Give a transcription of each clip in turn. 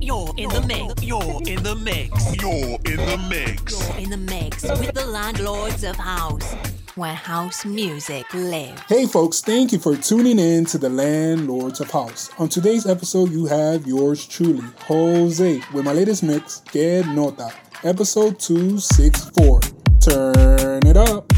You're in the mix. You're in the mix. You're in the mix. You're in the mix with the landlords of house, where house music lives. Hey folks, thank you for tuning in to the Landlords of House. On today's episode, you have yours truly, José, with my latest mix, Que Nota, episode 264. Turn it up.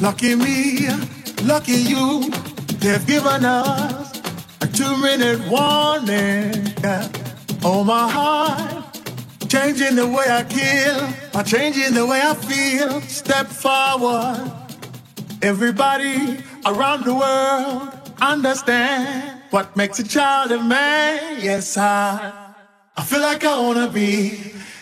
Lucky me, lucky you, they've given us a two minute warning. Oh, my heart, changing the way I kill, or changing the way I feel. Step forward. Everybody around the world understand what makes a child a man. Yes, I, I feel like I wanna be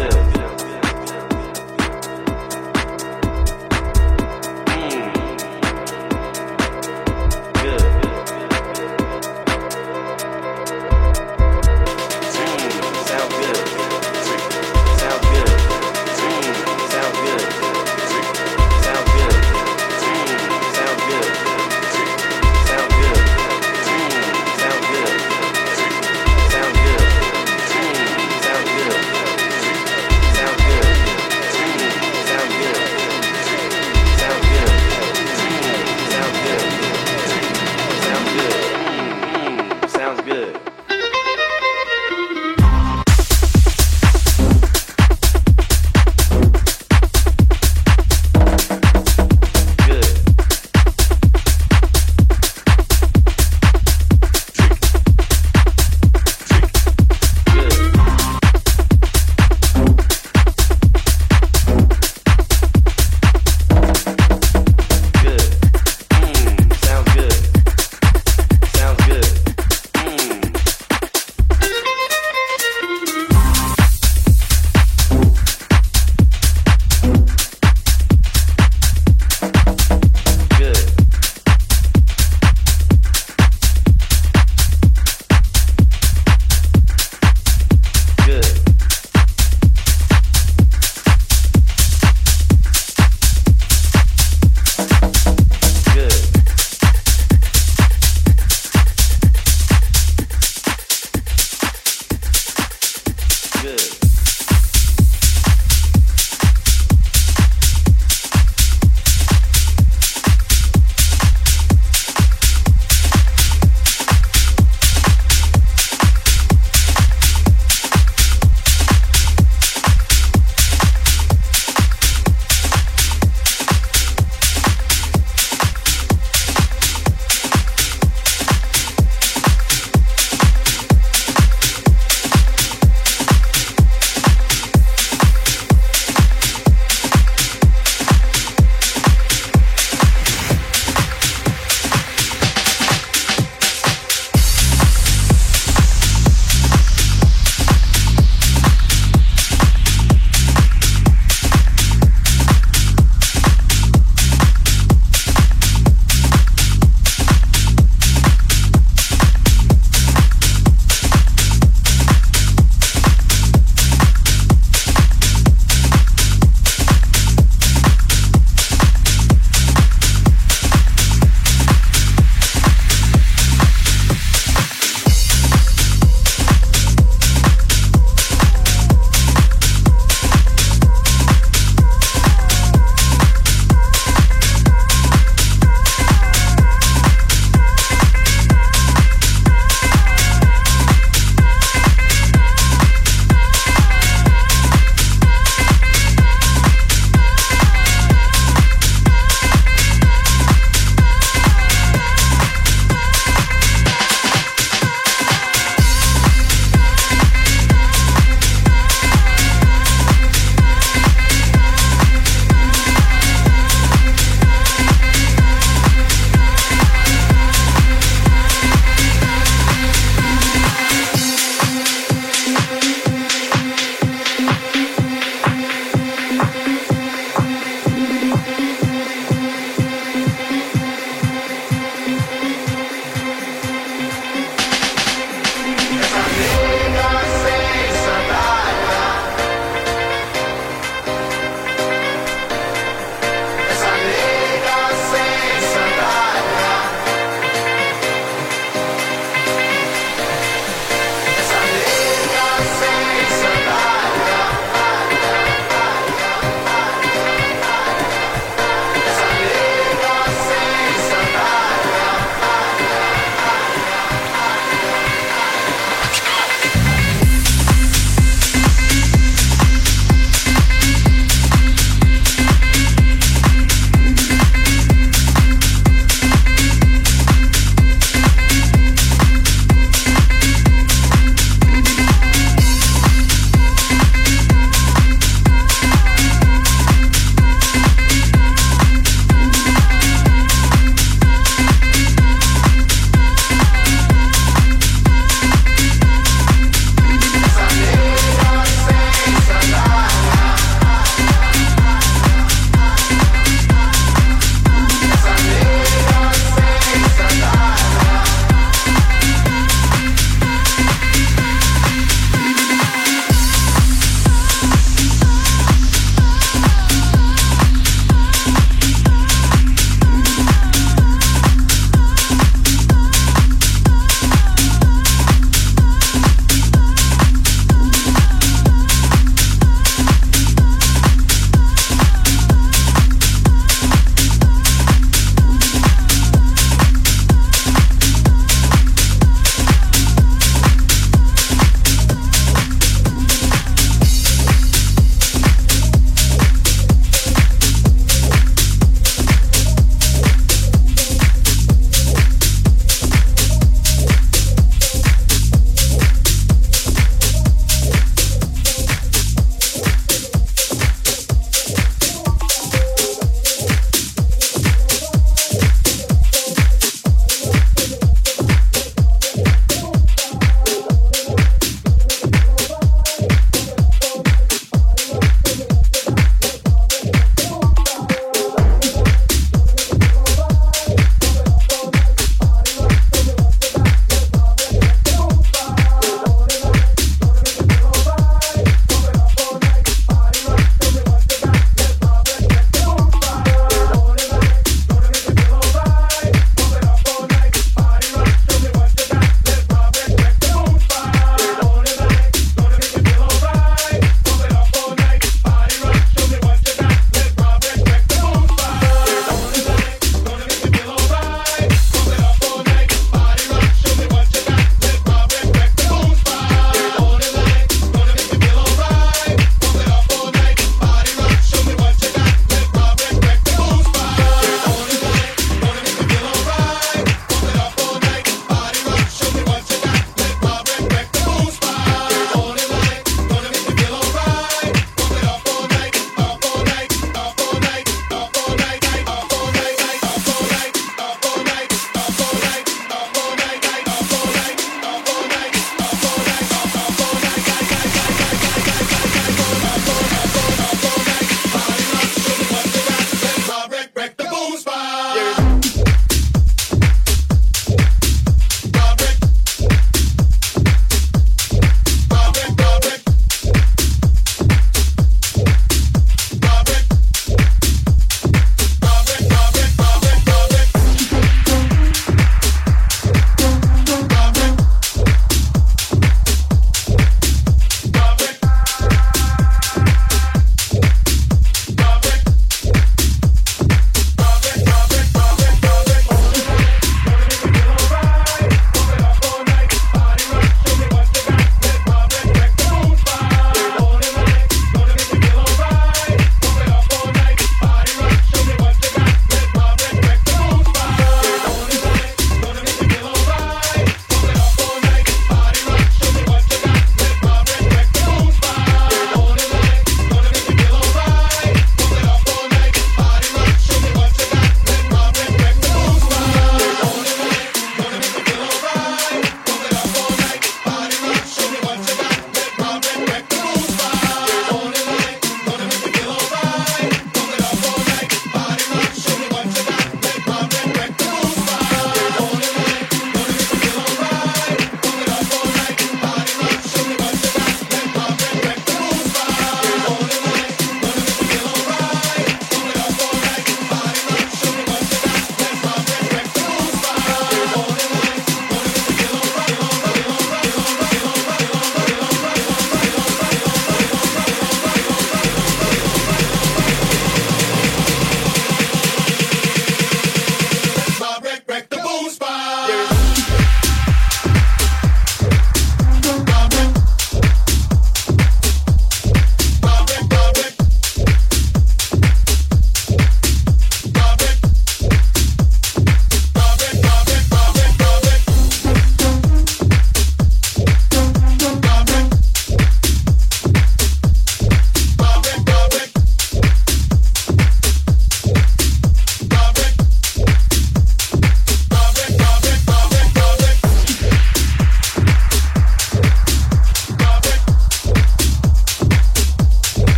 Yeah.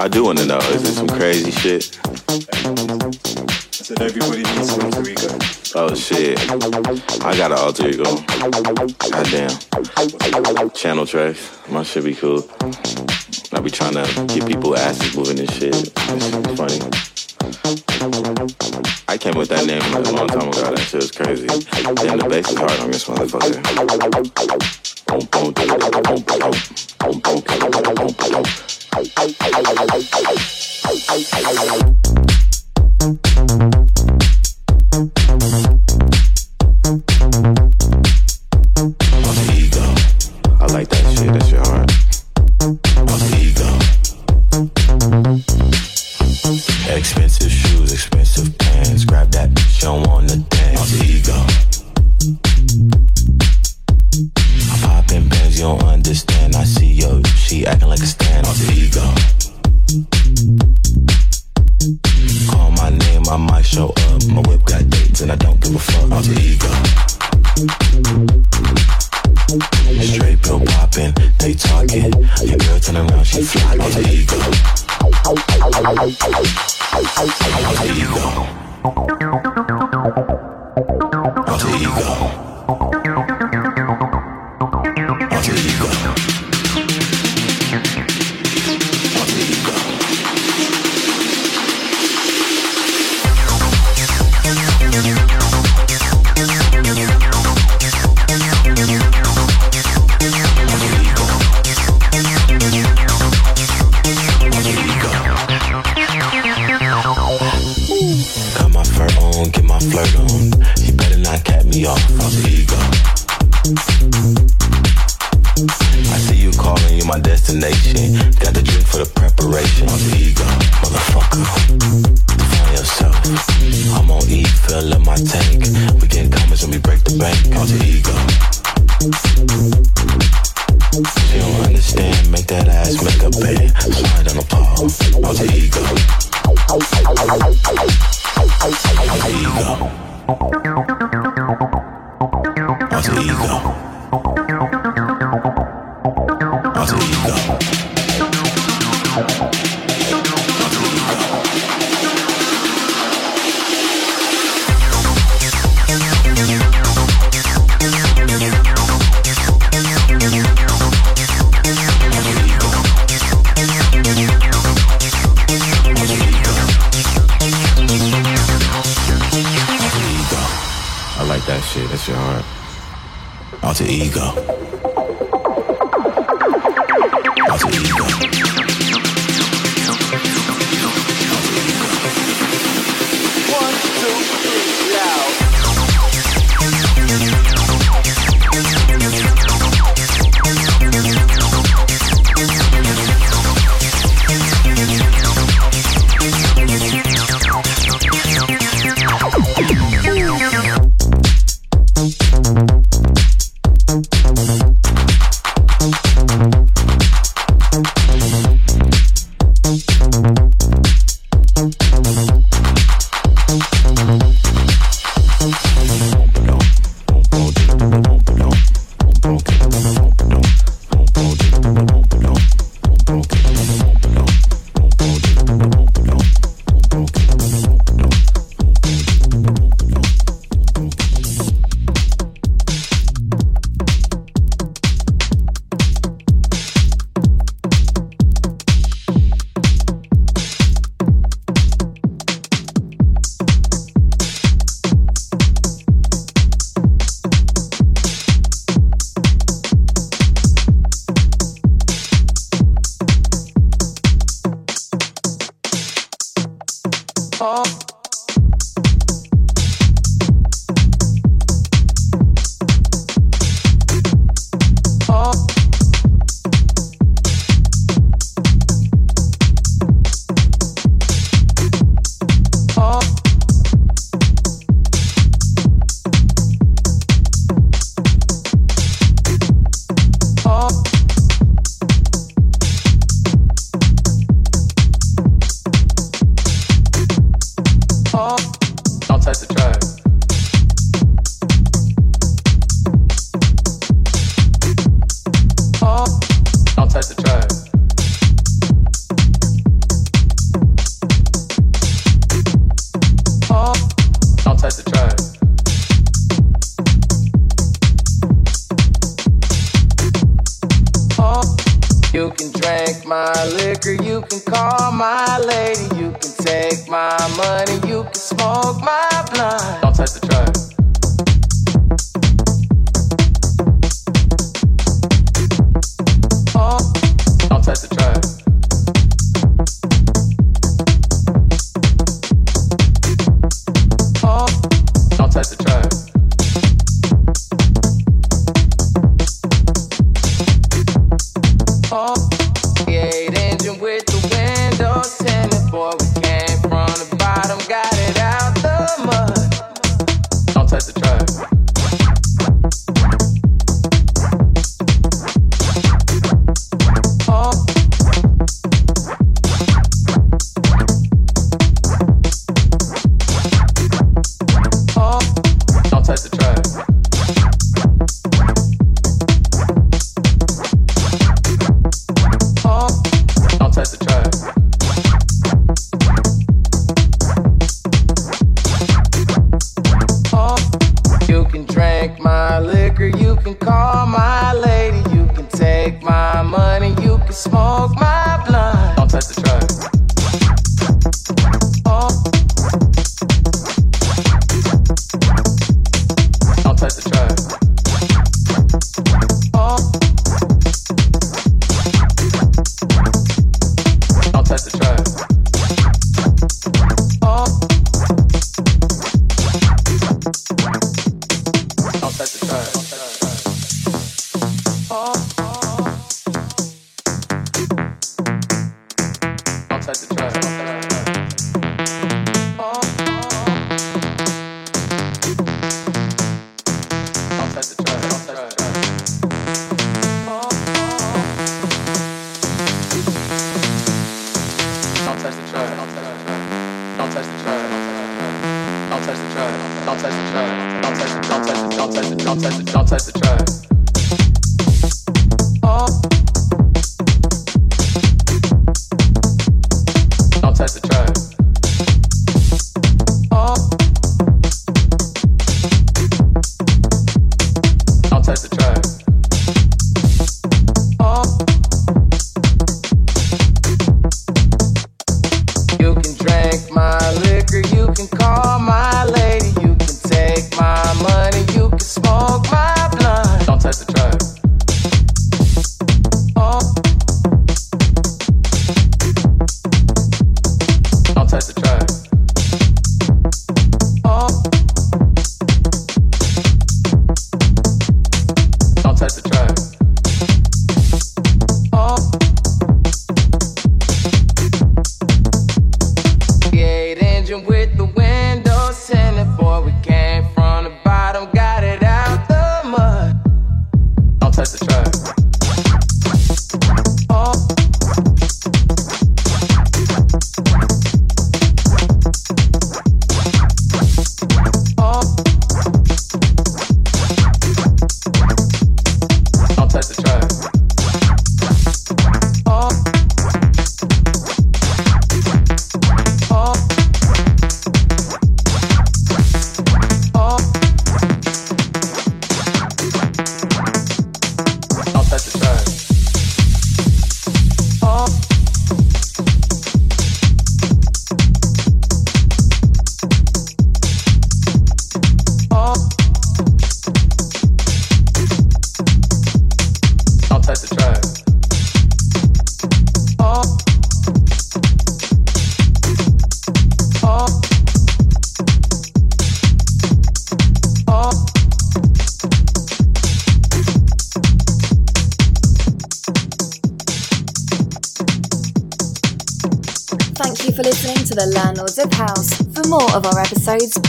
I do want to know. Is it some crazy shit? I said everybody needs an alter ego. Oh shit! I got an alter ego. Goddamn. Channel trash. My shit be cool. I be trying to get people asses moving and shit. It's funny. I came with that name a long time ago. That shit was crazy. Damn, the bass is hard on this motherfucker. I'm dancing around, she fly like an eagle. Like an eagle.